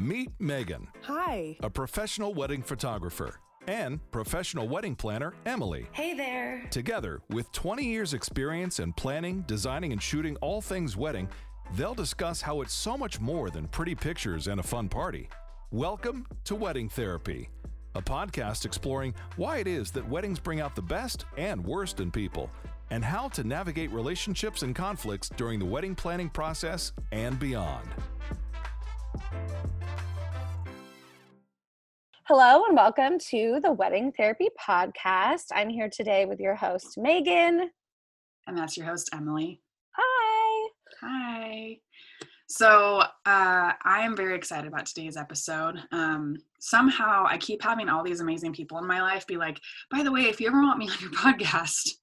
Meet Megan, Hi. a professional wedding photographer, and professional wedding planner, Emily. Hey there. Together, with 20 years' experience in planning, designing, and shooting all things wedding, they'll discuss how it's so much more than pretty pictures and a fun party. Welcome to Wedding Therapy, a podcast exploring why it is that weddings bring out the best and worst in people, and how to navigate relationships and conflicts during the wedding planning process and beyond. Hello and welcome to the Wedding Therapy Podcast. I'm here today with your host, Megan. And that's your host, Emily. Hi. Hi. So, uh, I am very excited about today's episode. Um, somehow, I keep having all these amazing people in my life be like, by the way, if you ever want me on your podcast,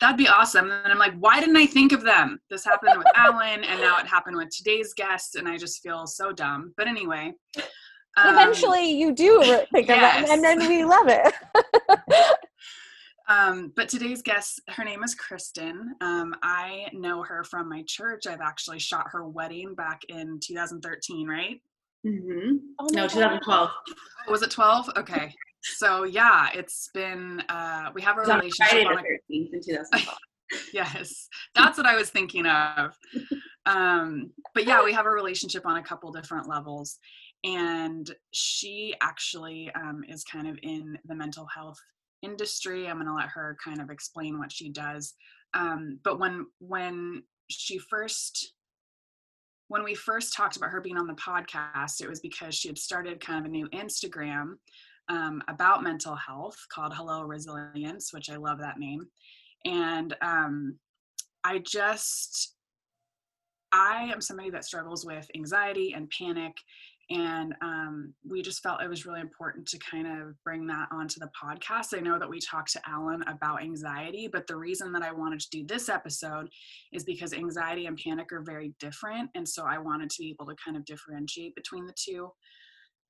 that'd be awesome. And I'm like, why didn't I think of them? This happened with Alan, and now it happened with today's guest, and I just feel so dumb. But anyway. um, Eventually, you do re- think of yes. it, and then we love it. Um, but today's guest, her name is Kristen. Um, I know her from my church. I've actually shot her wedding back in 2013, right? Mm-hmm. Oh no, my 2012. Was it 12? Okay. So yeah, it's been, uh, we have a on relationship on the a 13th in 2012. yes that's what i was thinking of. Um but yeah we have a relationship on a couple different levels and she actually um, is kind of in the mental health industry. I'm going to let her kind of explain what she does. Um, but when when she first when we first talked about her being on the podcast it was because she had started kind of a new instagram um, about mental health called hello resilience which i love that name. And um, i just i am somebody that struggles with anxiety and panic and um, we just felt it was really important to kind of bring that onto the podcast. I know that we talked to alan about anxiety but the reason that i wanted to do this episode is because anxiety and panic are very different and so i wanted to be able to kind of differentiate between the two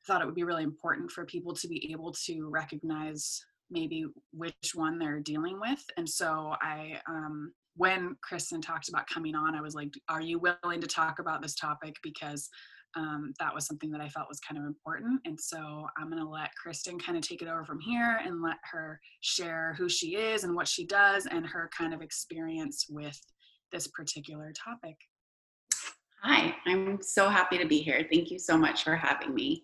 thought it would be really important for people to be able to recognize maybe which one they're dealing with. And so I, um, when Kristen talked about coming on, I was like, are you willing to talk about this topic? Because um, that was something that I felt was kind of important. And so I'm going to let Kristen kind of take it over from here and let her share who she is and what she does and her kind of experience with this particular topic. Hi, I'm so happy to be here. Thank you so much for having me.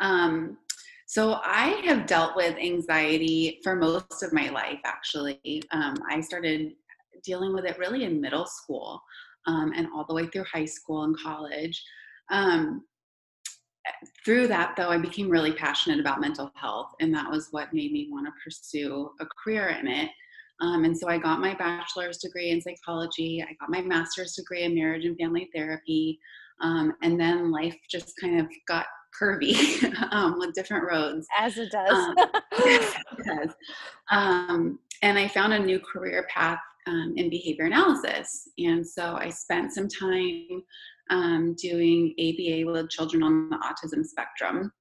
Um, so, I have dealt with anxiety for most of my life, actually. Um, I started dealing with it really in middle school um, and all the way through high school and college. Um, through that, though, I became really passionate about mental health, and that was what made me want to pursue a career in it. Um, and so I got my bachelor's degree in psychology, I got my master's degree in marriage and family therapy, um, and then life just kind of got curvy um, with different roads. As it does. Um, yes, it does. Um, and I found a new career path um, in behavior analysis. And so I spent some time um, doing ABA with children on the autism spectrum.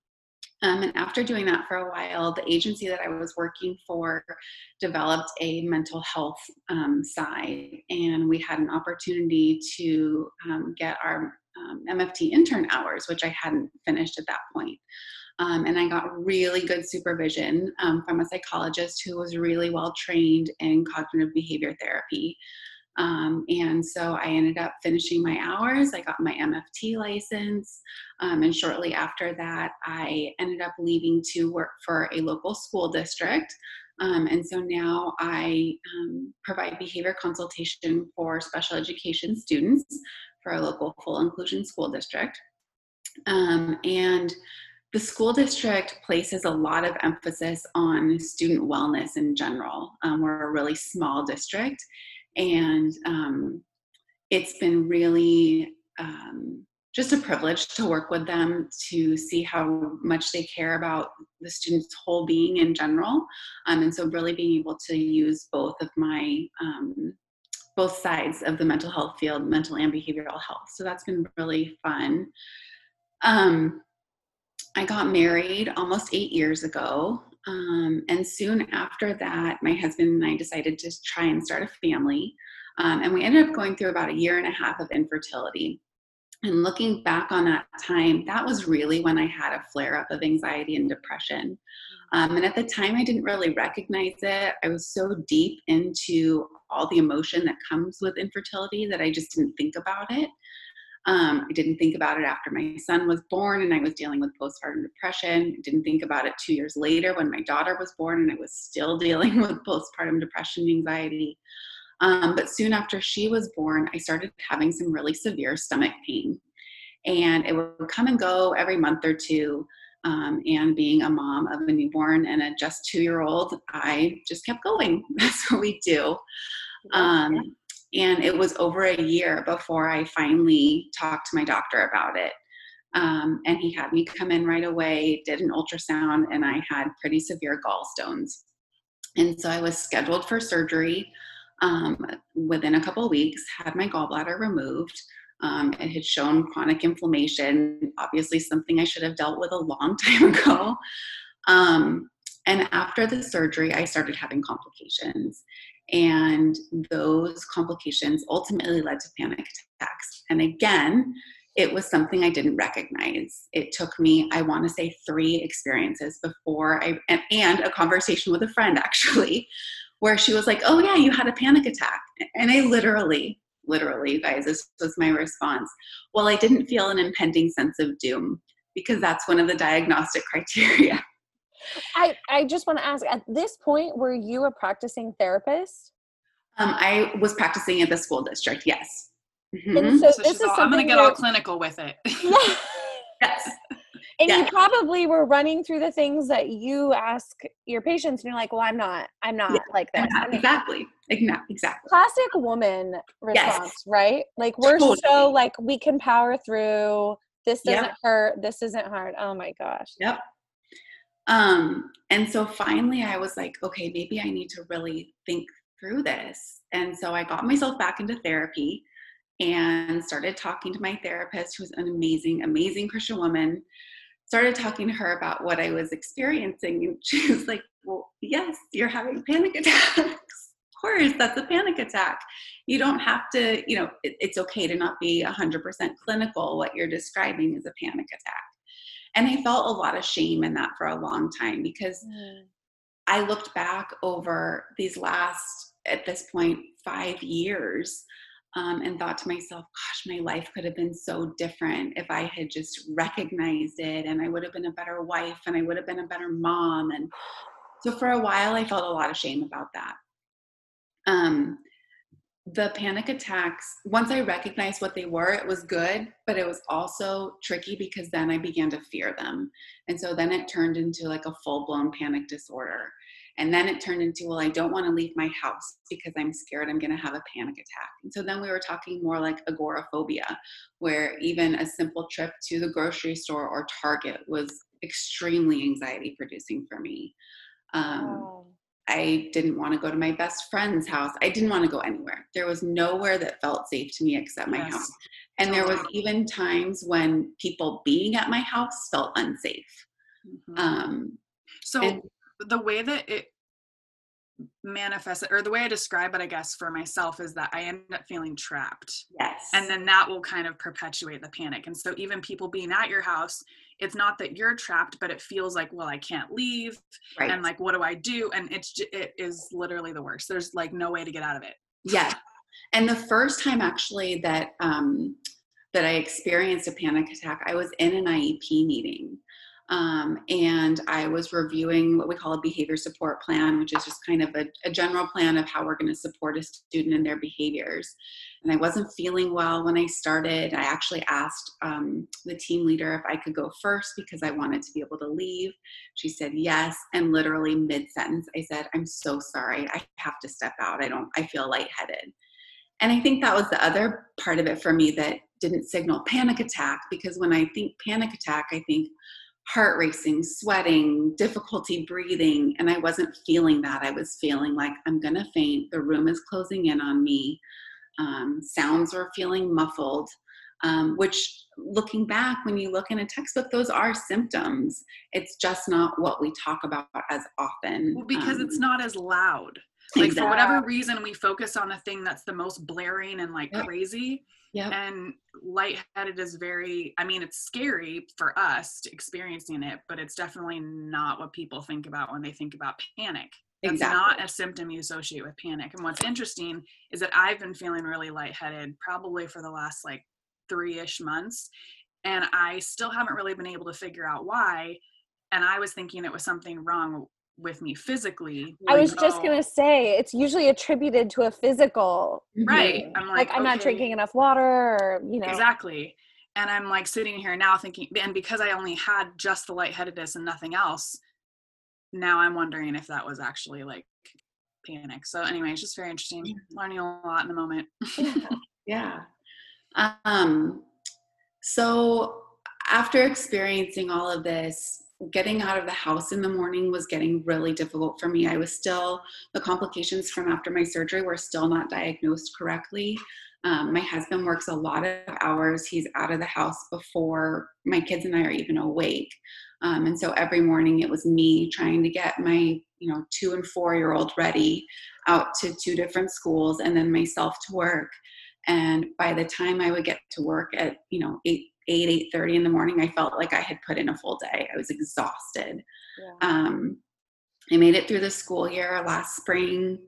Um, and after doing that for a while, the agency that I was working for developed a mental health um, side, and we had an opportunity to um, get our um, MFT intern hours, which I hadn't finished at that point. Um, and I got really good supervision um, from a psychologist who was really well trained in cognitive behavior therapy. Um, and so I ended up finishing my hours. I got my MFT license. Um, and shortly after that, I ended up leaving to work for a local school district. Um, and so now I um, provide behavior consultation for special education students for our local full inclusion school district. Um, and the school district places a lot of emphasis on student wellness in general. Um, we're a really small district, and um, it's been really um, just a privilege to work with them to see how much they care about the student's whole being in general. Um, and so, really being able to use both of my um, both sides of the mental health field, mental and behavioral health. So that's been really fun. Um, I got married almost eight years ago. Um, and soon after that, my husband and I decided to try and start a family. Um, and we ended up going through about a year and a half of infertility. And looking back on that time, that was really when I had a flare up of anxiety and depression. Um, and at the time, I didn't really recognize it. I was so deep into all the emotion that comes with infertility that I just didn't think about it. Um, I didn't think about it after my son was born and I was dealing with postpartum depression. I didn't think about it two years later when my daughter was born and I was still dealing with postpartum depression anxiety. Um, but soon after she was born, I started having some really severe stomach pain. And it would come and go every month or two. Um, and being a mom of a newborn and a just two year old, I just kept going. That's what we do. Um, and it was over a year before I finally talked to my doctor about it. Um, and he had me come in right away, did an ultrasound, and I had pretty severe gallstones. And so I was scheduled for surgery um, within a couple weeks, had my gallbladder removed. Um, it had shown chronic inflammation, obviously, something I should have dealt with a long time ago. Um, and after the surgery, I started having complications. And those complications ultimately led to panic attacks. And again, it was something I didn't recognize. It took me, I want to say, three experiences before I, and, and a conversation with a friend actually, where she was like, Oh, yeah, you had a panic attack. And I literally, literally, you guys, this was my response. Well, I didn't feel an impending sense of doom because that's one of the diagnostic criteria. I, I just want to ask at this point, were you a practicing therapist? Um, I was practicing at the school district, yes. Mm-hmm. And so, so this is all, I'm going to get all clinical with it. Yeah. yes. And yeah. you probably were running through the things that you ask your patients, and you're like, "Well, I'm not. I'm not yeah, like that." Not, I mean, exactly. Exactly. Classic woman response, yes. right? Like we're totally. so like we can power through. This doesn't yep. hurt. This isn't hard. Oh my gosh. Yep. Um, and so finally I was like, okay, maybe I need to really think through this. And so I got myself back into therapy and started talking to my therapist, who's an amazing, amazing Christian woman. Started talking to her about what I was experiencing. And she was like, Well, yes, you're having panic attacks. of course, that's a panic attack. You don't have to, you know, it, it's okay to not be 100% clinical. What you're describing is a panic attack. And I felt a lot of shame in that for a long time because mm. I looked back over these last, at this point, five years um, and thought to myself, gosh, my life could have been so different if I had just recognized it and I would have been a better wife and I would have been a better mom. And so for a while, I felt a lot of shame about that. Um, the panic attacks, once I recognized what they were, it was good, but it was also tricky because then I began to fear them. And so then it turned into like a full blown panic disorder. And then it turned into, well, I don't want to leave my house because I'm scared I'm going to have a panic attack. And so then we were talking more like agoraphobia, where even a simple trip to the grocery store or Target was extremely anxiety producing for me. Um, oh. I didn't want to go to my best friend's house. I didn't want to go anywhere. There was nowhere that felt safe to me except my yes. house. And there was even times when people being at my house felt unsafe. Mm-hmm. Um, so and, the way that it manifests or the way I describe it, I guess, for myself is that I end up feeling trapped. Yes. And then that will kind of perpetuate the panic. And so even people being at your house, it's not that you're trapped but it feels like well i can't leave right. and like what do i do and it's it is literally the worst there's like no way to get out of it yeah and the first time actually that um that i experienced a panic attack i was in an iep meeting um, and I was reviewing what we call a behavior support plan, which is just kind of a, a general plan of how we're going to support a student in their behaviors. And I wasn't feeling well when I started. I actually asked um, the team leader if I could go first because I wanted to be able to leave. She said yes, and literally mid sentence, I said, "I'm so sorry. I have to step out. I don't. I feel lightheaded." And I think that was the other part of it for me that didn't signal panic attack because when I think panic attack, I think heart racing, sweating, difficulty breathing, and I wasn't feeling that. I was feeling like I'm going to faint. The room is closing in on me. Um, sounds were feeling muffled, um, which looking back, when you look in a textbook, those are symptoms. It's just not what we talk about as often. Well, because um, it's not as loud. Like exactly. for whatever reason, we focus on the thing that's the most blaring and like yep. crazy Yeah. And lightheaded is very, I mean, it's scary for us experiencing it, but it's definitely not what people think about when they think about panic. It's exactly. not a symptom you associate with panic. And what's interesting is that I've been feeling really lightheaded probably for the last like three ish months. And I still haven't really been able to figure out why. And I was thinking it was something wrong with me physically. I was just oh. gonna say it's usually attributed to a physical. Right. I'm like, like I'm okay. not drinking enough water, or you know. Exactly. And I'm like sitting here now thinking, and because I only had just the lightheadedness and nothing else, now I'm wondering if that was actually like panic. So anyway, it's just very interesting. Learning a lot in the moment. yeah. Um. So after experiencing all of this, getting out of the house in the morning was getting really difficult for me. I was still, the complications from after my surgery were still not diagnosed correctly. Um, my husband works a lot of hours. He's out of the house before my kids and I are even awake. Um, and so every morning it was me trying to get my, you know, two and four year old ready out to two different schools and then myself to work. And by the time I would get to work at, you know, eight 8 8 30 in the morning i felt like i had put in a full day. I was exhausted. Yeah. um, i made it through the school year last spring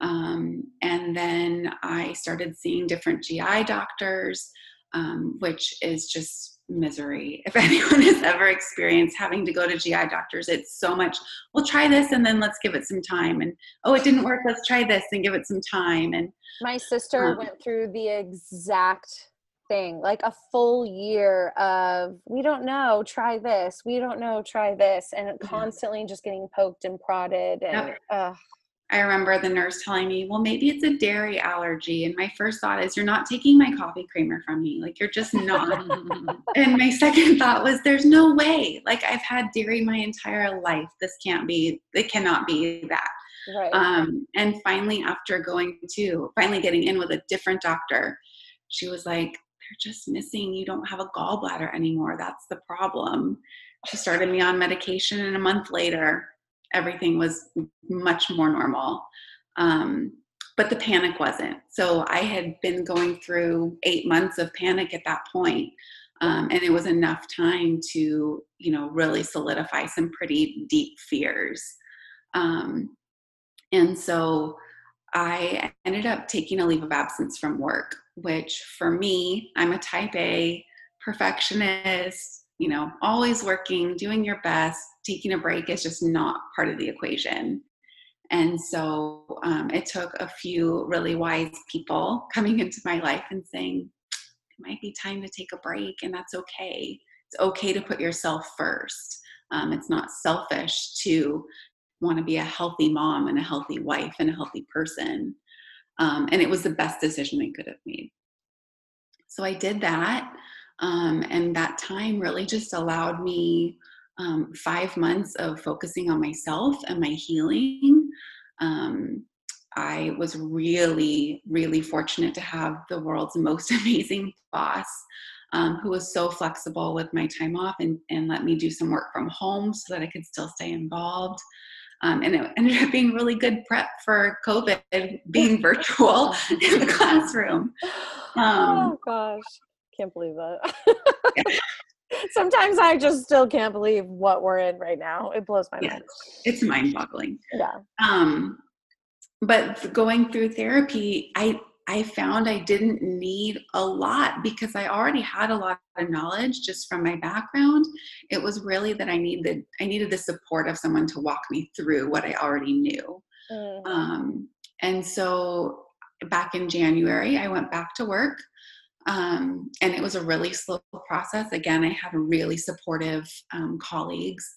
um, and then i started seeing different gi doctors um, which is just misery. If anyone has ever experienced having to go to gi doctors it's so much we'll try this and then let's give it some time and oh it didn't work let's try this and give it some time and my sister um, went through the exact thing like a full year of we don't know try this we don't know try this and constantly just getting poked and prodded and yep. uh, I remember the nurse telling me, well, maybe it's a dairy allergy. And my first thought is, you're not taking my coffee creamer from me. Like, you're just not. and my second thought was, there's no way. Like, I've had dairy my entire life. This can't be, it cannot be that. Right. Um, and finally, after going to, finally getting in with a different doctor, she was like, you're just missing, you don't have a gallbladder anymore. That's the problem. She started me on medication, and a month later, everything was much more normal. Um, but the panic wasn't. So I had been going through eight months of panic at that point, um, and it was enough time to, you know, really solidify some pretty deep fears. Um, and so I ended up taking a leave of absence from work which for me, I'm a type A perfectionist, you know, always working, doing your best. Taking a break is just not part of the equation. And so um, it took a few really wise people coming into my life and saying, it might be time to take a break, and that's okay. It's okay to put yourself first. Um, it's not selfish to want to be a healthy mom and a healthy wife and a healthy person. Um, and it was the best decision I could have made. So I did that. Um, and that time really just allowed me um, five months of focusing on myself and my healing. Um, I was really, really fortunate to have the world's most amazing boss um, who was so flexible with my time off and, and let me do some work from home so that I could still stay involved. Um, and it ended up being really good prep for COVID, being virtual in the classroom. Um, oh gosh, can't believe that. Sometimes I just still can't believe what we're in right now. It blows my mind. It's mind-boggling. Yeah. Um, but going through therapy, I I found I didn't need a lot because I already had a lot of knowledge just from my background. It was really that I needed I needed the support of someone to walk me through what I already knew. Mm-hmm. Um, and so back in January, I went back to work. Um, and it was a really slow process. Again, I had really supportive um, colleagues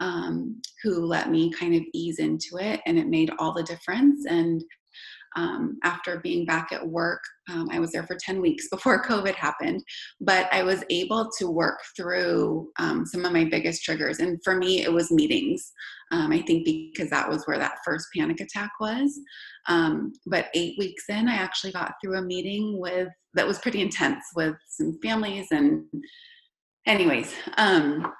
um, who let me kind of ease into it, and it made all the difference. And um, after being back at work. Um, I was there for 10 weeks before COVID happened, but I was able to work through um, some of my biggest triggers. And for me, it was meetings. Um, I think because that was where that first panic attack was. Um, but eight weeks in, I actually got through a meeting with that was pretty intense with some families and anyways um,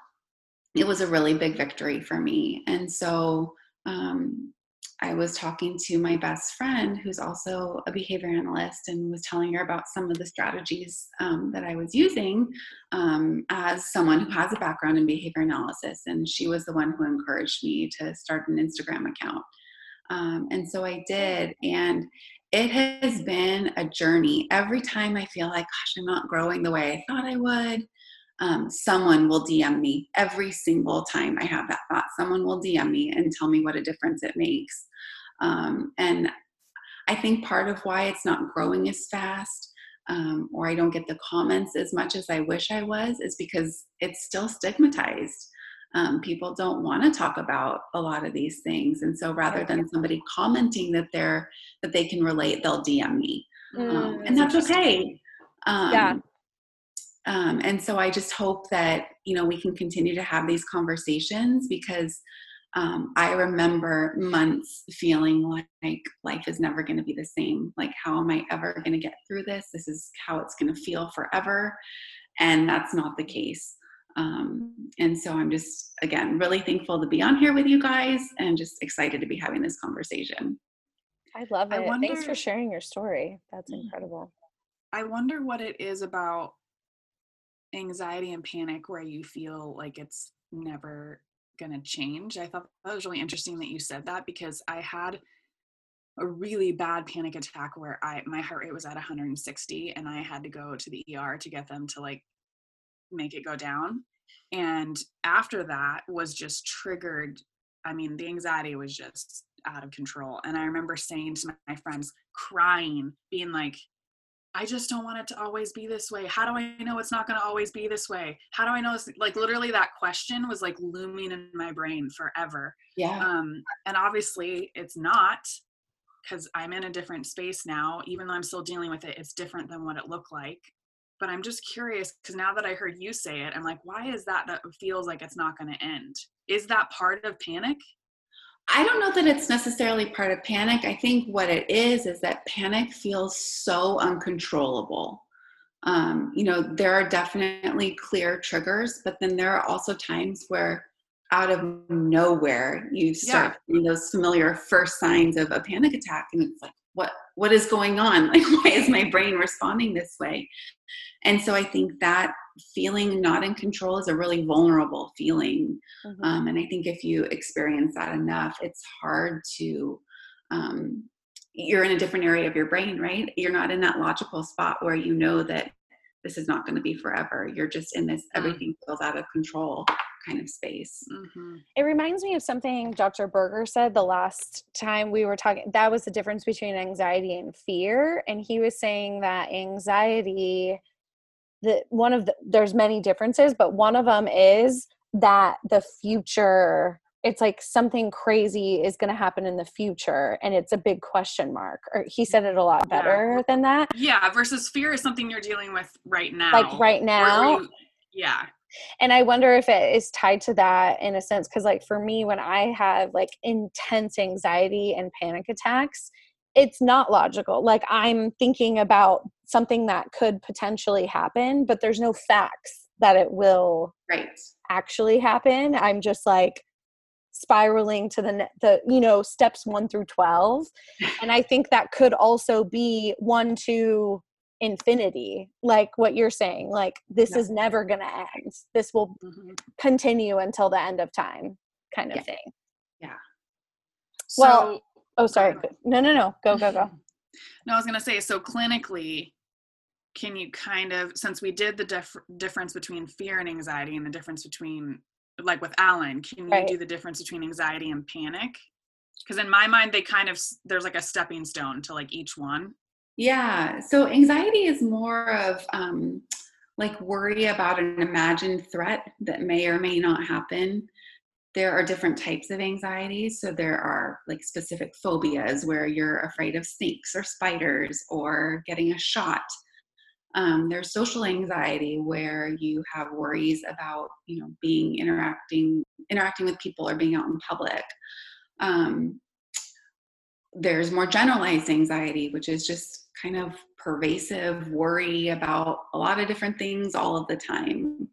it was a really big victory for me and so um, I was talking to my best friend, who's also a behavior analyst, and was telling her about some of the strategies um, that I was using um, as someone who has a background in behavior analysis. And she was the one who encouraged me to start an Instagram account. Um, and so I did. And it has been a journey. Every time I feel like, gosh, I'm not growing the way I thought I would, um, someone will DM me every single time I have that thought. Someone will DM me and tell me what a difference it makes. Um, and I think part of why it's not growing as fast um, or I don't get the comments as much as I wish I was is because it's still stigmatized. Um, people don't want to talk about a lot of these things, and so rather than somebody commenting that they're that they can relate, they'll DM me, um, mm, and that's okay. yeah um, and so I just hope that, you know, we can continue to have these conversations because um, I remember months feeling like life is never going to be the same. Like, how am I ever going to get through this? This is how it's going to feel forever. And that's not the case. Um, and so I'm just, again, really thankful to be on here with you guys and just excited to be having this conversation. I love it. I wonder, Thanks for sharing your story. That's mm. incredible. I wonder what it is about anxiety and panic where you feel like it's never going to change. I thought that was really interesting that you said that because I had a really bad panic attack where I my heart rate was at 160 and I had to go to the ER to get them to like make it go down. And after that was just triggered. I mean, the anxiety was just out of control. And I remember saying to my friends, crying, being like, I just don't want it to always be this way. How do I know it's not going to always be this way? How do I know? It's like literally that question was like looming in my brain forever. Yeah. Um, and obviously it's not because I'm in a different space now. Even though I'm still dealing with it, it's different than what it looked like. But I'm just curious because now that I heard you say it, I'm like, why is that that feels like it's not going to end? Is that part of panic? I don't know that it's necessarily part of panic. I think what it is is that panic feels so uncontrollable. Um, you know, there are definitely clear triggers, but then there are also times where out of nowhere you start yeah. those familiar first signs of a panic attack and it's like what what is going on like why is my brain responding this way and so i think that feeling not in control is a really vulnerable feeling. Mm-hmm. Um, and I think if you experience that enough, it's hard to, um, you're in a different area of your brain, right? You're not in that logical spot where you know that this is not going to be forever. You're just in this mm-hmm. everything feels out of control kind of space. Mm-hmm. It reminds me of something Dr. Berger said the last time we were talking. That was the difference between anxiety and fear. And he was saying that anxiety the one of the there's many differences but one of them is that the future it's like something crazy is going to happen in the future and it's a big question mark or he said it a lot better yeah. than that yeah versus fear is something you're dealing with right now like right now you, yeah and i wonder if it is tied to that in a sense because like for me when i have like intense anxiety and panic attacks it's not logical. Like I'm thinking about something that could potentially happen, but there's no facts that it will right. actually happen. I'm just like spiraling to the the you know steps 1 through 12 and i think that could also be 1 to infinity like what you're saying like this is never going to end this will mm-hmm. continue until the end of time kind of yeah. thing yeah so, well Oh, sorry. No, no, no. Go, go, go. No, I was going to say so clinically, can you kind of, since we did the dif- difference between fear and anxiety and the difference between, like with Alan, can you right. do the difference between anxiety and panic? Because in my mind, they kind of, there's like a stepping stone to like each one. Yeah. So anxiety is more of, um, like worry about an imagined threat that may or may not happen there are different types of anxiety. So there are like specific phobias where you're afraid of snakes or spiders or getting a shot. Um, there's social anxiety where you have worries about you know being interacting interacting with people or being out in public. Um, there's more generalized anxiety, which is just kind of pervasive worry about a lot of different things all of the time.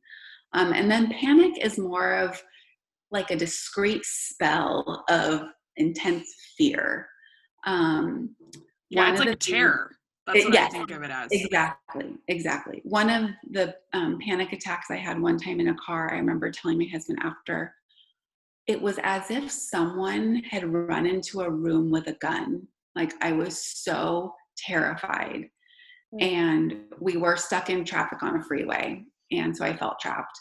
Um, and then panic is more of like a discrete spell of intense fear. Um, yeah, it's like terror. That's what yes, I think of it as. Exactly, exactly. One of the um, panic attacks I had one time in a car, I remember telling my husband after, it was as if someone had run into a room with a gun. Like I was so terrified. Mm. And we were stuck in traffic on a freeway. And so I felt trapped.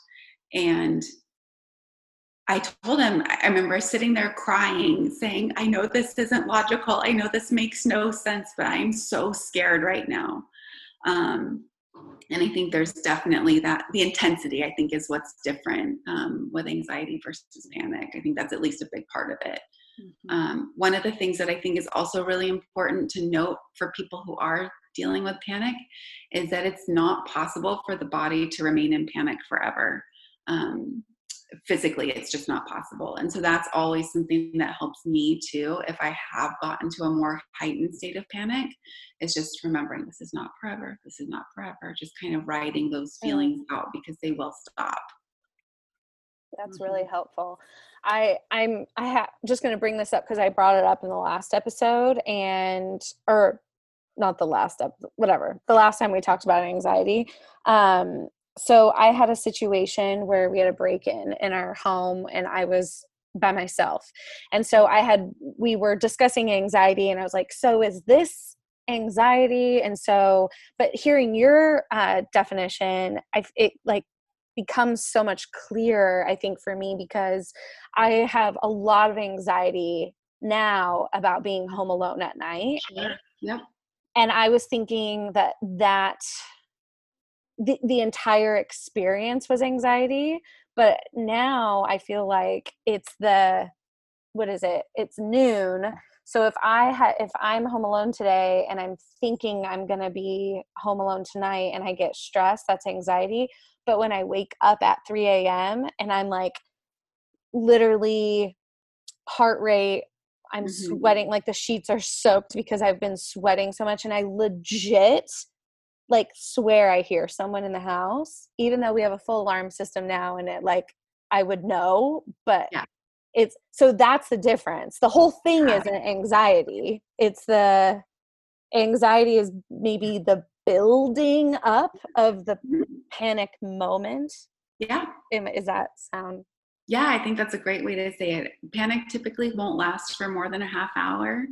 And I told him, I remember sitting there crying, saying, I know this isn't logical. I know this makes no sense, but I'm so scared right now. Um, and I think there's definitely that the intensity, I think, is what's different um, with anxiety versus panic. I think that's at least a big part of it. Mm-hmm. Um, one of the things that I think is also really important to note for people who are dealing with panic is that it's not possible for the body to remain in panic forever. Um, physically it's just not possible. And so that's always something that helps me too. If i have gotten to a more heightened state of panic it's just remembering this is not forever this is not forever just kind of writing those feelings out because they will stop. That's really mm-hmm. helpful. I i'm i have just going to bring this up because i brought it up in the last episode and or not the last up whatever the last time we talked about anxiety. Um so I had a situation where we had a break in in our home and I was by myself. And so I had we were discussing anxiety and I was like, "So is this anxiety?" And so but hearing your uh definition, I it like becomes so much clearer I think for me because I have a lot of anxiety now about being home alone at night. Sure. Yep. And I was thinking that that the, the entire experience was anxiety but now i feel like it's the what is it? It's noon. So if i had if i'm home alone today and i'm thinking i'm going to be home alone tonight and i get stressed that's anxiety. But when i wake up at 3 a.m and i'm like literally heart rate i'm mm-hmm. sweating like the sheets are soaked because i've been sweating so much and i legit like swear I hear someone in the house, even though we have a full alarm system now and it like I would know, but yeah. it's so that's the difference. The whole thing yeah. isn't anxiety. It's the anxiety is maybe the building up of the mm-hmm. panic moment. Yeah. Is that sound? Yeah, I think that's a great way to say it. Panic typically won't last for more than a half hour.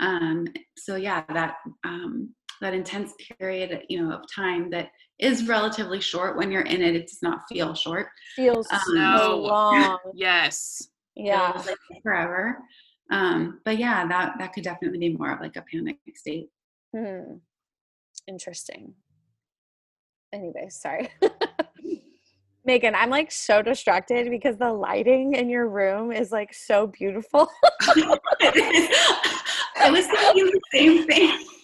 Um, so yeah, that um, that intense period you know of time that is relatively short when you're in it it does not feel short. Feels um, so long. Yes. Yeah. Like forever. Um but yeah that that could definitely be more of like a panic state. Hmm. interesting. Anyway sorry. Megan, I'm like so distracted because the lighting in your room is like so beautiful. I was thinking the same thing. like, I'm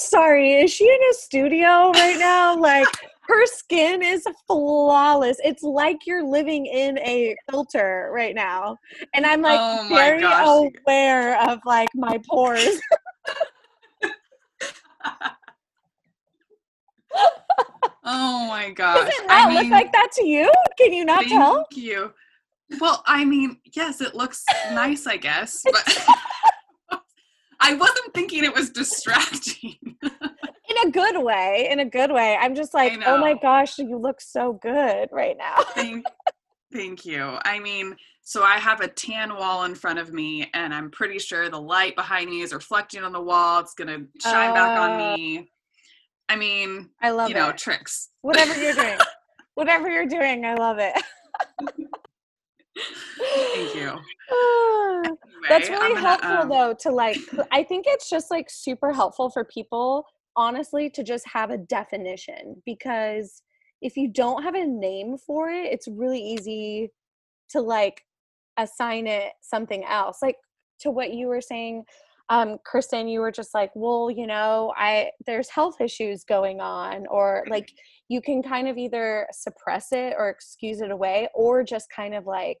sorry, is she in a studio right now? Like, her skin is flawless. It's like you're living in a filter right now. And I'm like oh very gosh. aware of like my pores. oh my gosh. Does it not I mean, look like that to you? Can you not thank tell? Thank you. Well, I mean, yes, it looks nice, I guess, but I wasn't thinking it was distracting. in a good way. In a good way. I'm just like, oh my gosh, you look so good right now. thank, thank you. I mean, so I have a tan wall in front of me, and I'm pretty sure the light behind me is reflecting on the wall. It's gonna shine uh, back on oh. me. I mean, I love you know tricks. Whatever you're doing, whatever you're doing, I love it. Thank you. anyway, That's really gonna, helpful um, though to like I think it's just like super helpful for people honestly to just have a definition because if you don't have a name for it, it's really easy to like assign it something else. Like to what you were saying um Kristen you were just like, "Well, you know, I there's health issues going on or like you can kind of either suppress it or excuse it away or just kind of like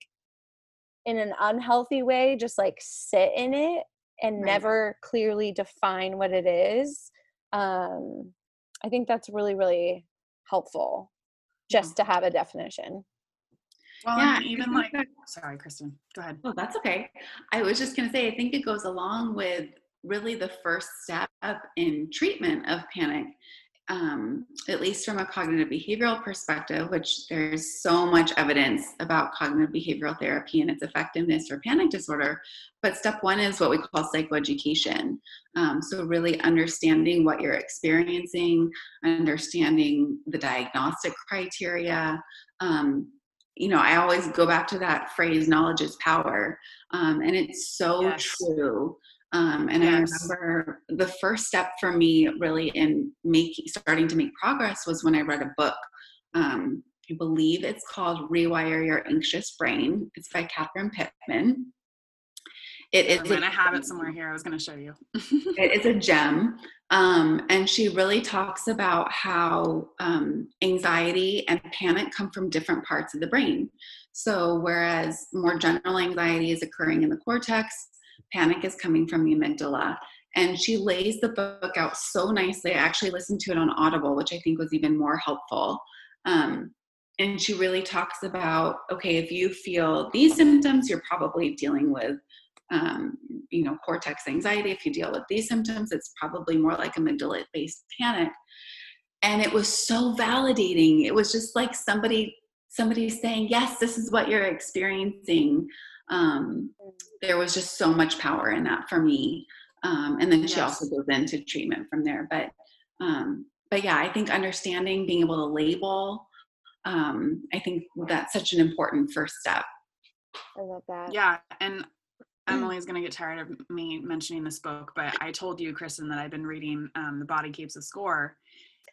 in an unhealthy way just like sit in it and right. never clearly define what it is um i think that's really really helpful just to have a definition Well, Yeah, and even like, think sorry, Kristen, go ahead. Oh, that's okay. I was just going to say, I think it goes along with really the first step in treatment of panic, um, at least from a cognitive behavioral perspective, which there's so much evidence about cognitive behavioral therapy and its effectiveness for panic disorder. But step one is what we call psychoeducation. Um, so, really understanding what you're experiencing, understanding the diagnostic criteria. Um, you know, I always go back to that phrase, knowledge is power. Um, and it's so Yes. true. Um, and Yes. I remember the first step for me really in making starting to make progress was when I read a book. Um, I believe it's called Rewire Your Anxious Brain. It's by Catherine Pittman. It is I'm going to have it somewhere here. I was going to show you. it is a gem. Um, and she really talks about how um, anxiety and panic come from different parts of the brain. So, whereas more general anxiety is occurring in the cortex, panic is coming from the amygdala. And she lays the book out so nicely. I actually listened to it on Audible, which I think was even more helpful. Um, and she really talks about okay, if you feel these symptoms, you're probably dealing with um, you know, cortex anxiety. If you deal with these symptoms, it's probably more like amygdala based panic. And it was so validating. It was just like somebody somebody saying, yes, this is what you're experiencing. Um, there was just so much power in that for me. Um, and then she Yes. also goes into treatment from there. But um, but yeah, I think understanding, being able to label, um, I think that's such an important first step. I love that. Yeah, and Emily's gonna get tired of me mentioning this book, but I told you, Kristen, that I've been reading um, "The Body Keeps the Score,"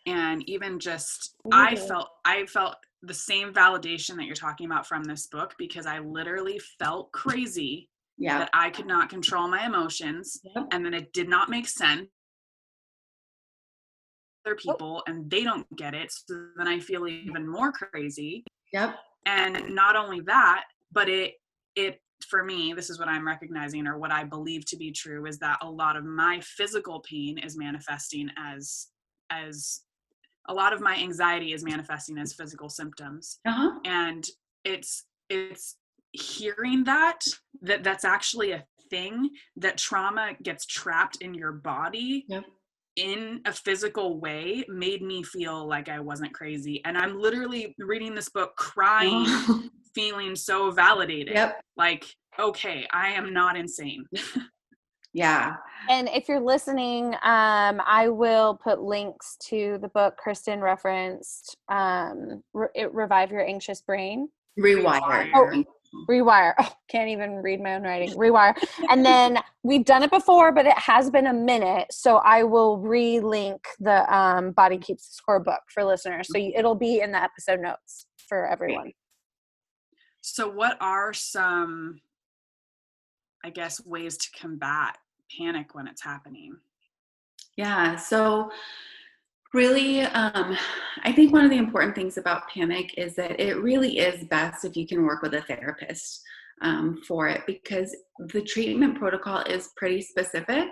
and even just I Mhm. felt I felt the same validation that you're talking about from this book because I literally felt crazy Yeah. that I could not control my emotions, and then it did not make sense. Other oh. people, and they don't get it, so then I feel even more crazy Yep. and not only that but it it for me this is what i'm recognizing or what i believe to be true is that a lot of my physical pain is manifesting as as a lot of my anxiety is manifesting as physical symptoms Uh-huh. and it's it's hearing that that that's actually a thing that trauma gets trapped in your body Yep. in a physical way made me feel like I wasn't crazy. And I'm literally reading this book crying, feeling so validated. yep. Like, okay, I am not insane. Yeah. And if you're listening, um, I will put links to the book Kristen referenced, um, Re- it, Revive Your Anxious Brain. Rewire. Rewire. Rewire. Oh, can't even read my own writing. Rewire. And then we've done it before, but it has been a minute. So I will re-link the um, Body Keeps the Score book for listeners. So it'll be in the episode notes for everyone. So, what are some, I guess, ways to combat panic when it's happening? Yeah. So, really, um, I think one of the important things about panic is that it really is best if you can work with a therapist um, for it because the treatment protocol is pretty specific.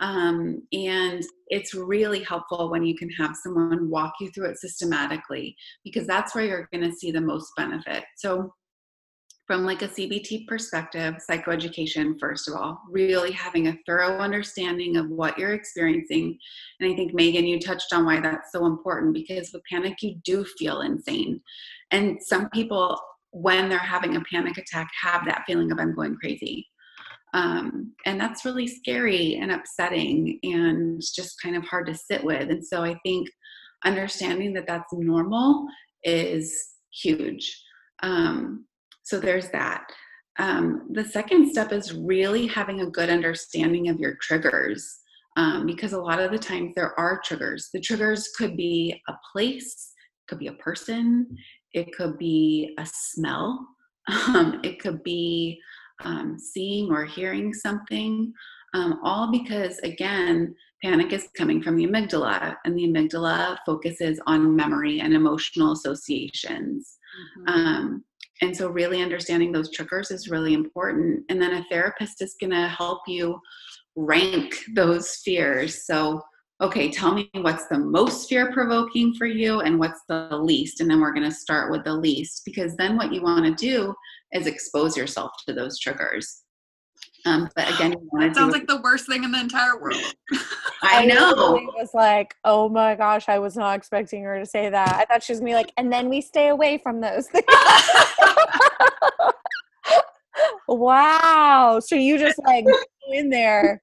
Um, and it's really helpful when you can have someone walk you through it systematically because that's where you're going to see the most benefit. So, from like a CBT perspective, psychoeducation, first of all, really having a thorough understanding of what you're experiencing. And I think, Megan, you touched on why that's so important because with panic, you do feel insane. And some people, when they're having a panic attack, have that feeling of I'm going crazy. Um, and that's really scary and upsetting and just kind of hard to sit with. And so I think understanding that that's normal is huge. Um, so there's that. Um, the second step is really having a good understanding of your triggers um, because a lot of the times there are triggers. The triggers could be a place, could be a person, it could be a smell, um, it could be um, seeing or hearing something, um, all because, again, panic is coming from the amygdala, and the amygdala focuses on memory and emotional associations. Um, and so, really understanding those triggers is really important. And then a therapist is going to help you rank those fears. So, okay, tell me what's the most fear provoking for you and what's the least. And then we're going to start with the least because then what you want to do is expose yourself to those triggers. Um, but again, that sounds like the worst thing in the entire world. I know. I was like, oh my gosh, I was not expecting her to say that. I thought she was gonna be like, and then we stay away from those things. wow. So you just like go in there.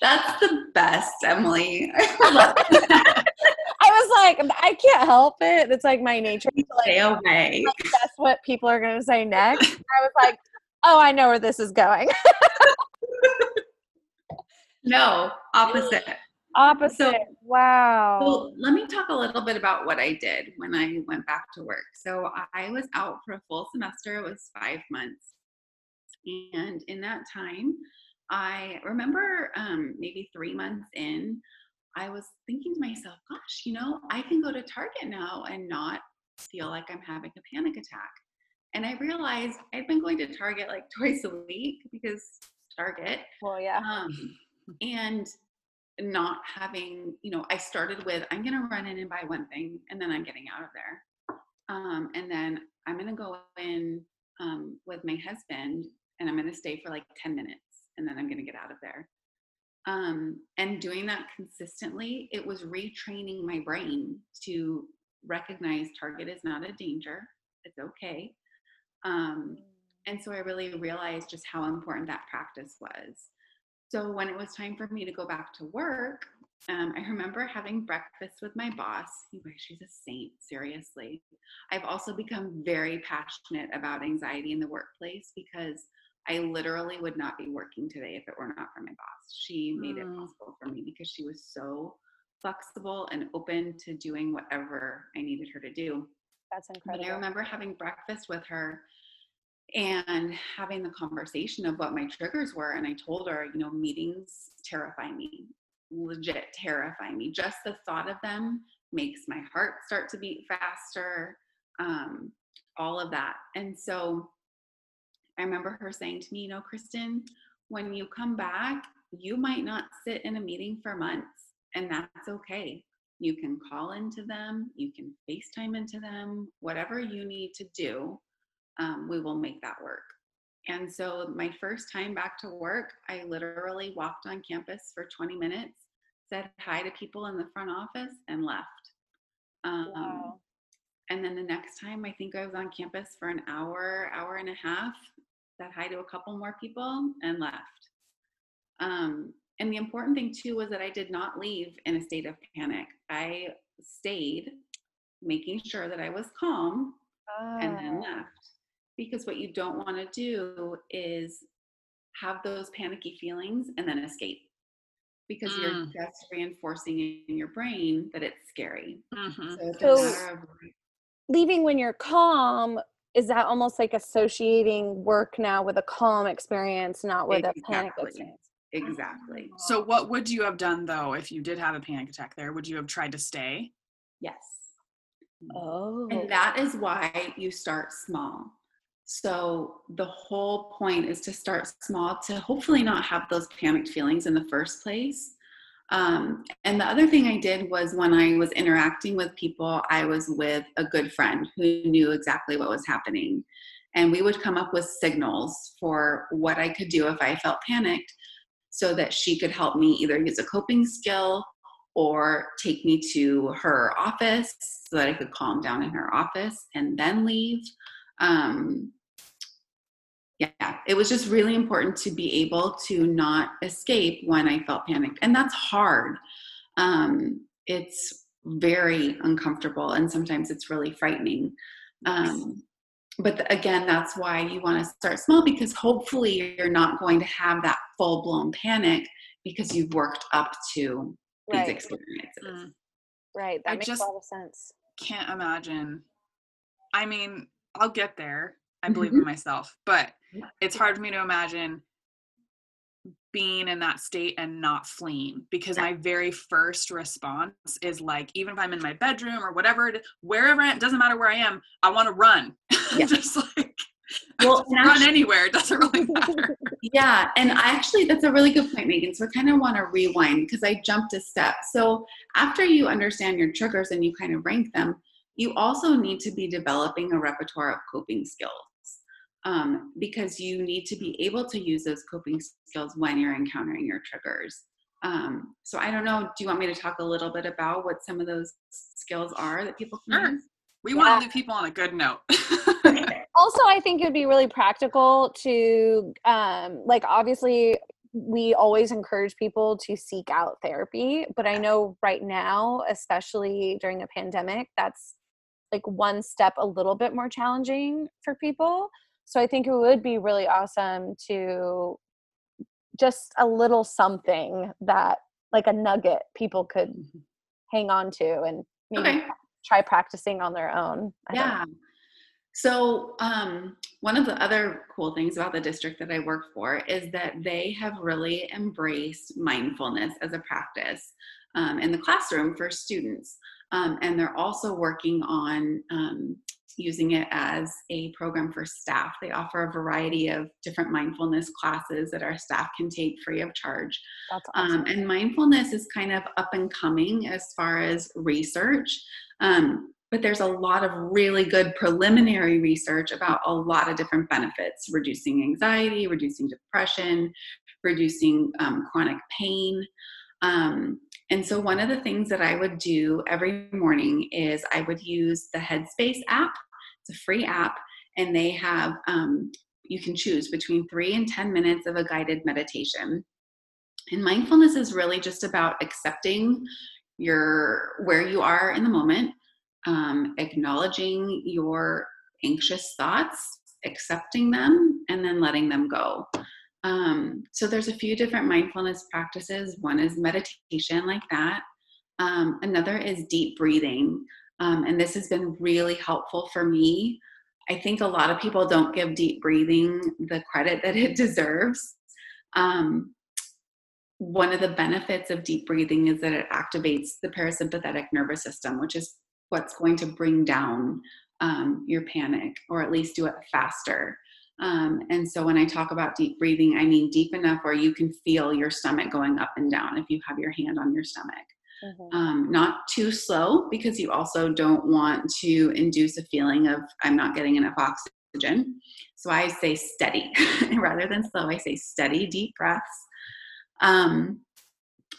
That's the best, Emily. I was like, I can't help it. It's like my nature. to, Like, Stay away. like, that's what people are gonna say next. I was like, oh, I know where this is going. No, opposite. Opposite. So- wow. Well, let me talk a little bit about what I did when I went back to work. So I was out for a full semester, it was five months. And in that time, I remember um, maybe three months in, I was thinking to myself, gosh, you know, I can go to Target now and not feel like I'm having a panic attack. And I realized I'd been going to Target like twice a week because Target. well, yeah. Um, and not having, you know, I started with I'm going to run in and buy one thing and then I'm getting out of there. Um, and then I'm going to go in um, with my husband and I'm going to stay for like 10 minutes and then I'm going to get out of there. Um, and doing that consistently, it was retraining my brain to recognize Target is not a danger. It's okay. Um, and so I really realized just how important that practice was. So when it was time for me to go back to work, um, I remember having breakfast with my boss. You guys, she's a saint, seriously. I've also become very passionate about anxiety in the workplace because I literally would not be working today if it were not for my boss. She made it Mm. possible for me because she was so flexible and open to doing whatever I needed her to do. That's But incredible. I remember having breakfast with her and having the conversation of what my triggers were. And I told her, you know, meetings terrify me, legit terrify me. Just the thought of them makes my heart start to beat faster, um, all of that. And so I remember her saying to me, you know, Kristen, when you come back, you might not sit in a meeting for months, and that's okay. You can call into them, you can FaceTime into them, whatever you need to do, um, we will make that work. And so, my first time back to work, I literally walked on campus for 20 minutes, said hi to people in the front office, and left. Um, Wow. and then the next time, I think I was on campus for an hour, hour and a half, said hi to a couple more people, and left. Um, and the important thing too was that I did not leave in a state of panic. I stayed, making sure that I was calm, and then Ah. left. Because what you don't want to do is have those panicky feelings and then escape. Because you're Mm. just reinforcing in your brain that it's scary. Mhm. So it's So- of leaving when you're calm is that almost like associating work now with a calm experience not with a panic experience exactly. So, what would you have done though if you did have a panic attack there? Would you have tried to stay? Yes. oh And that is why you start small. So the whole point is to start small to hopefully not have those panicked feelings in the first place. Um, and the other thing I did was when I was interacting with people, I was with a good friend who knew exactly what was happening. And we would come up with signals for what I could do if I felt panicked so that she could help me either use a coping skill or take me to her office so that I could calm down in her office and then leave. Um, yeah, it was just really important to be able to not escape when I felt panicked. And that's hard. Um, it's very uncomfortable and sometimes it's really frightening. Um, but again, that's why you want to start small because hopefully you're not going to have that full blown panic because you've worked up to these experiences. Mm. right that I makes just- a lot of sense Can't imagine. I mean, I'll get there. I believe Mhm. in myself, but it's hard for me to imagine being in that state and not fleeing because my very first response is like even if i'm in my bedroom or whatever it, wherever I am, doesn't matter where i am i want to run Yeah. just like Well, and run actually- anywhere it doesn't really matter yeah, and I actually that's a really good point, Megan. So I kind of want to rewind because I jumped a step. So after you understand your triggers and you kind of rank them, you also need to be developing a repertoire of coping skills um, because you need to be able to use those coping skills when you're encountering your triggers. Um, so I don't know. Do you want me to talk a little bit about what some of those skills are that people can Sure. use? We Yeah. want to leave people on a good note. also i think it would be really practical to um like obviously we always encourage people to seek out therapy but i know right now especially during a pandemic that's like one step a little bit more challenging for people so i think it would be really awesome to just a little something that like a nugget people could hang on to and maybe Okay. try practicing on their own I. Yeah. So, um, one of the other cool things about the district that I work for is that they have really embraced mindfulness as a practice um, in the classroom for students. Um, and they're also working on um, using it as a program for staff. They offer a variety of different mindfulness classes that our staff can take free of charge. that's awesome Um, and mindfulness is kind of up and coming as far as research. Um, but there's a lot of really good preliminary research about a lot of different benefits reducing anxiety, reducing depression, reducing um, chronic pain. Um, and so, one of the things that I would do every morning is I would use the Headspace app. It's a free app, and they have, um, you can choose between three and 10 minutes of a guided meditation. And mindfulness is really just about accepting your where you are in the moment, um, acknowledging your anxious thoughts, accepting them, and then letting them go. Um, so there's a few different mindfulness practices. One is meditation, like that. Um, another is deep breathing, um, and this has been really helpful for me. I think a lot of people don't give deep breathing the credit that it deserves. Um, one of the benefits of deep breathing is that it activates the parasympathetic nervous system, which is what's going to bring down um, your panic or at least do it faster. Um, and so when I talk about deep breathing, I mean deep enough where you can feel your stomach going up and down if you have your hand on your stomach. Mhm. Um, not too slow because you also don't want to induce a feeling of I'm not getting enough oxygen. So I say steady rather than slow. I say steady, deep breaths. Um,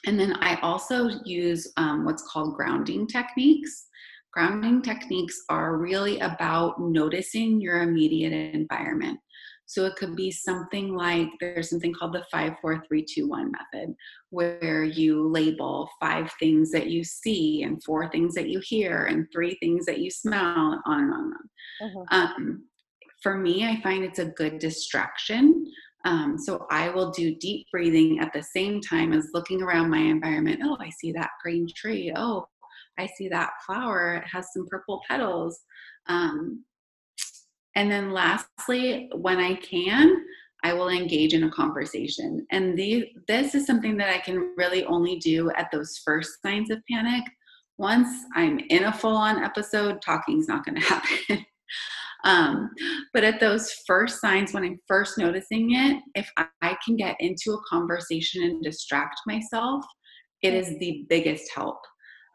and then I also use um, what's called grounding techniques. Grounding techniques are really about noticing your immediate environment. So it could be something like there's something called the 54321 method, where you label five things that you see, and four things that you hear, and three things that you smell, on and on and on. Mhm. Um, for me, I find it's a good distraction. Um, so I will do deep breathing at the same time as looking around my environment. Oh, I see that green tree. Oh, I see that flower. It has some purple petals. Um, and then lastly, when I can, I will engage in a conversation. And the, this is something that I can really only do at those first signs of panic. Once I'm in a full on episode, talking's not going to happen. Um, but at those first signs, when I'm first noticing it, if I, I can get into a conversation and distract myself, it is the biggest help.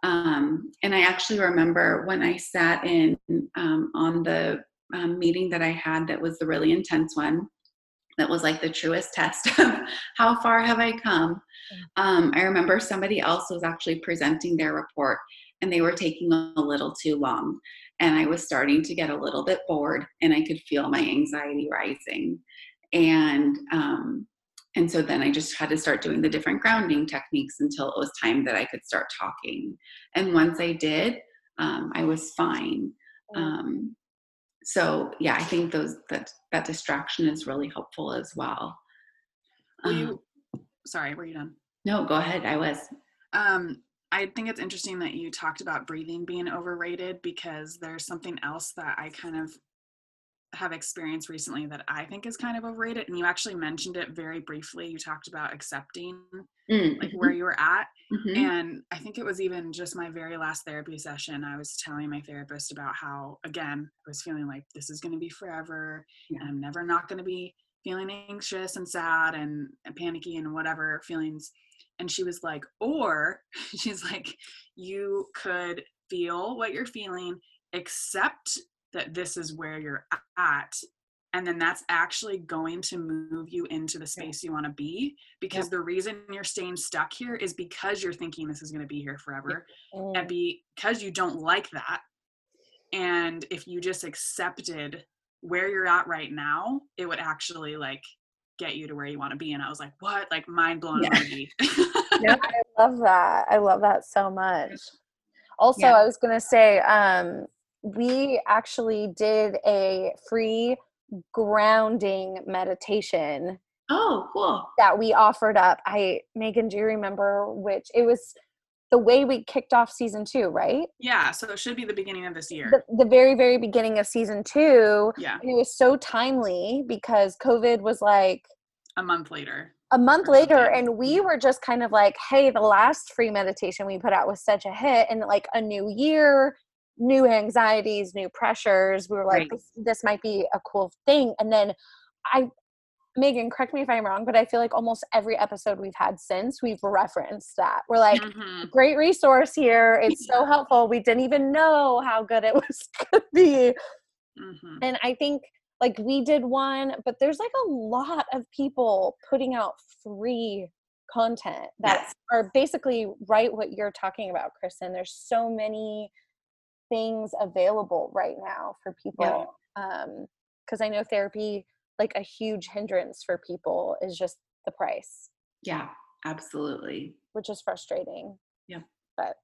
Um, and I actually remember when I sat in um, on the um, meeting that I had that was the really intense one, that was like the truest test of how far have I come. Um, I remember somebody else was actually presenting their report and they were taking a little too long and I was starting to get a little bit bored and I could feel my anxiety rising. And um, and so then I just had to start doing the different grounding techniques until it was time that I could start talking. And once I did, um, I was fine. Um, so yeah, I think those that that distraction is really helpful as well. Um, you, sorry, were you done? no, go ahead. I was. Um, I think it's interesting that you talked about breathing being overrated because there's something else that I kind of have experienced recently that I think is kind of overrated. And you actually mentioned it very briefly. You talked about accepting Mm, like where you were at. mhm, And I think it was even just my very last therapy session. I was telling my therapist about how, again, I was feeling like this is going to be forever. Yeah. And I'm never not going to be feeling anxious and sad and, and panicky and whatever feelings and she was like or she's like you could feel what you're feeling accept that this is where you're at and then that's actually going to move you into the space you want to be because Yep. the reason you're staying stuck here is because you're thinking this is going to be here forever Mm. and because you don't like that and if you just accepted where you're at right now it would actually like get you to where you want to be and i was like what like mind blown Yeah. emoji. I love that. I love that so much. Also, Yeah. I was going to say, um, we actually did a free grounding meditation Oh, cool. that we offered up. I, Megan, do you remember which? It was the way we kicked off season two, right? yeah so it should be the beginning of this year The, the very, very beginning of season two. yeah it was so timely because COVID was like, a month later a month later and we mm-hmm. were just kind of like hey the last free meditation we put out was such a hit and like a new year new anxieties new pressures we were like Right. this, this might be a cool thing and then i megan correct me if i'm wrong but i feel like almost every episode we've had since we've referenced that we're like Mhm. great resource here it's so helpful we didn't even know how good it was to be Mhm. and I think like we did one, but there's like a lot of people putting out free content that Yes. are basically right what you're talking about, Kristen. There's so many things available right now for people. Um, because I know therapy, like a huge hindrance for people is just the price, Yeah, absolutely. which is frustrating. Yeah. But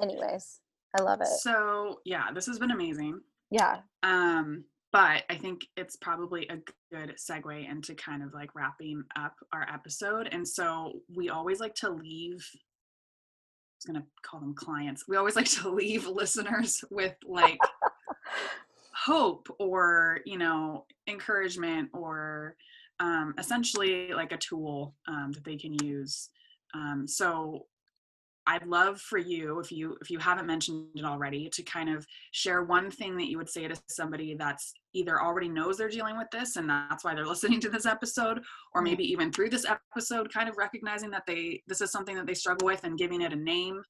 anyways, I love it. so yeah this has been amazing Yeah. um but i think it's probably a good segue into kind of like wrapping up our episode and so we always like to leave was gonna call them clients. We always like to leave listeners with like hope or you know encouragement or um, essentially like a tool um, that they can use. Um, so i'd love for you if you if you haven't mentioned it already to kind of share one thing that you would say to somebody that's either already knows they're dealing with this and that's why they're listening to this episode or Mhm. maybe even through this episode kind of recognizing that they this is something that they struggle with and giving it a name.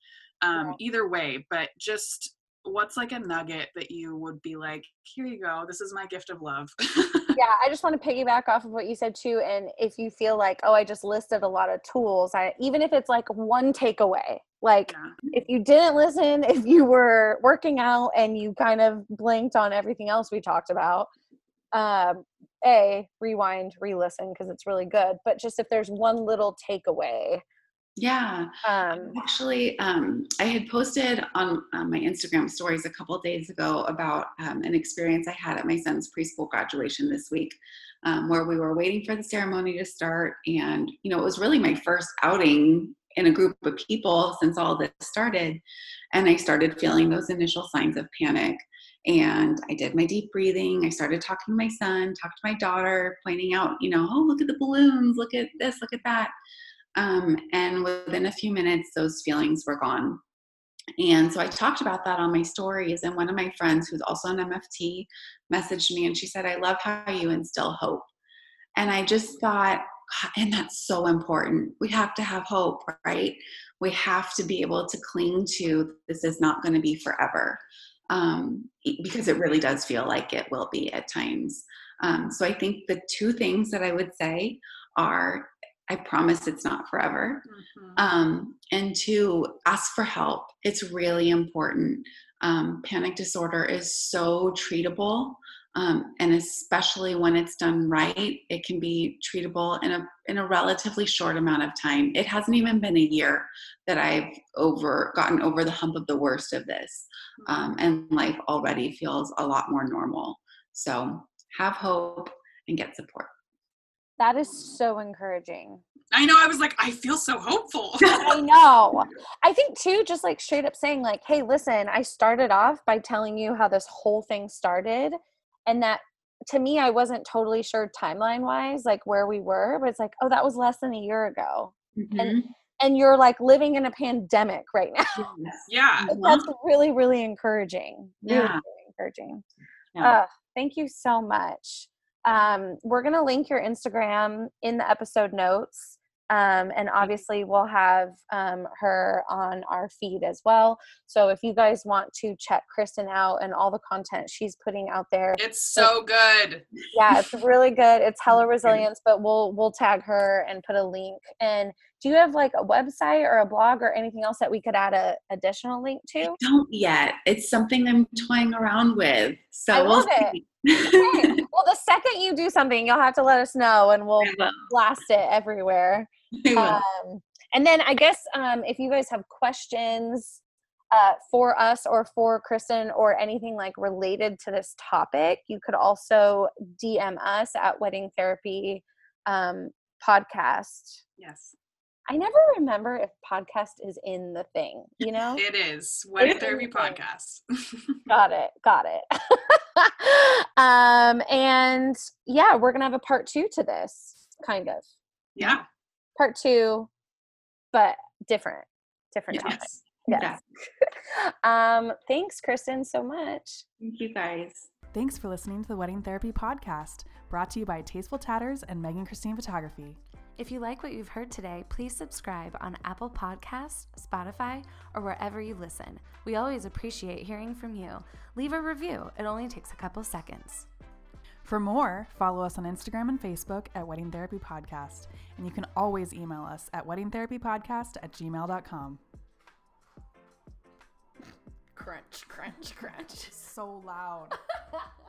Um, either way but just what's like a nugget that you would be like here you go this is my gift of love yeah i just want to piggyback off of what you said too and if you feel like oh i just listed a lot of tools i even if it's like one takeaway like yeah. if you didn't listen if you were working out and you kind of blinked on everything else we talked about um a rewind re-listen because it's really good but just if there's one little takeaway Yeah. um Actually, um, I had posted on, on my Instagram stories a couple days ago about um, an experience I had at my son's preschool graduation this week, um, where we were waiting for the ceremony to start, and you know it was really my first outing in a group of people since all this started, and I started feeling those initial signs of panic. And I did my deep breathing. I started talking to my son, talked to my daughter, pointing out, you know, oh, look at the balloons, look at this, look at that. Um, and within a few minutes, those feelings were gone. And so I talked about that on my stories. And one of my friends, who's also an MFT, messaged me and she said, I love how you instill hope. And I just thought, and that's so important. We have to have hope, right? We have to be able to cling to this is not going to be forever um, because it really does feel like it will be at times. Um, so I think the two things that I would say are I promise it's not forever. Mhm. Um, and two, ask for help. It's really important. Um, panic disorder is so treatable. Um, and especially when it's done right, it can be treatable in a in a relatively short amount of time. It hasn't even been a year that I've over gotten over the hump of the worst of this, um, and life already feels a lot more normal. So have hope and get support. That is so encouraging I know. I was like, I feel so hopeful. I know. I think too, just like straight up saying, like, hey, listen, I started off by telling you how this whole thing started. And that to me, I wasn't totally sure timeline wise, like where we were, but it's like, oh, that was less than a year ago. Mhm. And you're like living in a pandemic right now. Yeah. Like, That's really, really encouraging. Really, Yeah. really encouraging. Yeah. Uh, thank you so much. Um, we're going to link your Instagram in the episode notes. Um, and obviously, we'll have um, her on our feed as well. So if you guys want to check Kristen out and all the content she's putting out there, it's so good. Yeah, it's really good. It's hella resilience, but we'll we'll tag her and put a link. And do you have like a website or a blog or anything else that we could add a additional link to? I don't yet. It's something I'm toying around with. So I we'll love it. Okay. Well, the second you do something, you'll have to let us know, and we'll blast it everywhere. Um, and then I guess um, if you guys have questions uh, for us or for Kristen or anything like related to this topic, you could also DM us at Wedding Therapy um, Podcast. Yes, I never remember if podcast is in the thing, you know? it is Wedding It's Therapy amazing. Podcast. got it. Got it. um, and yeah, we're going to have a part two to this, kind of. yeah. Part two, but different. Different topic. Yes. Yes. Yeah. um, thanks, Kristen, so much. Thank you guys. Thanks for listening to the Wedding Therapy Podcast, brought to you by Tasteful Tatters and Megan Christine Photography. If you like what you've heard today, please subscribe on Apple Podcasts, Spotify, or wherever you listen. We always appreciate hearing from you. Leave a review, it only takes a couple seconds. For more, follow us on Instagram and Facebook at Wedding Therapy Podcast, and you can always email us at weddingtherapypodcast at gmail.com. Crunch, crunch, crunch. so loud.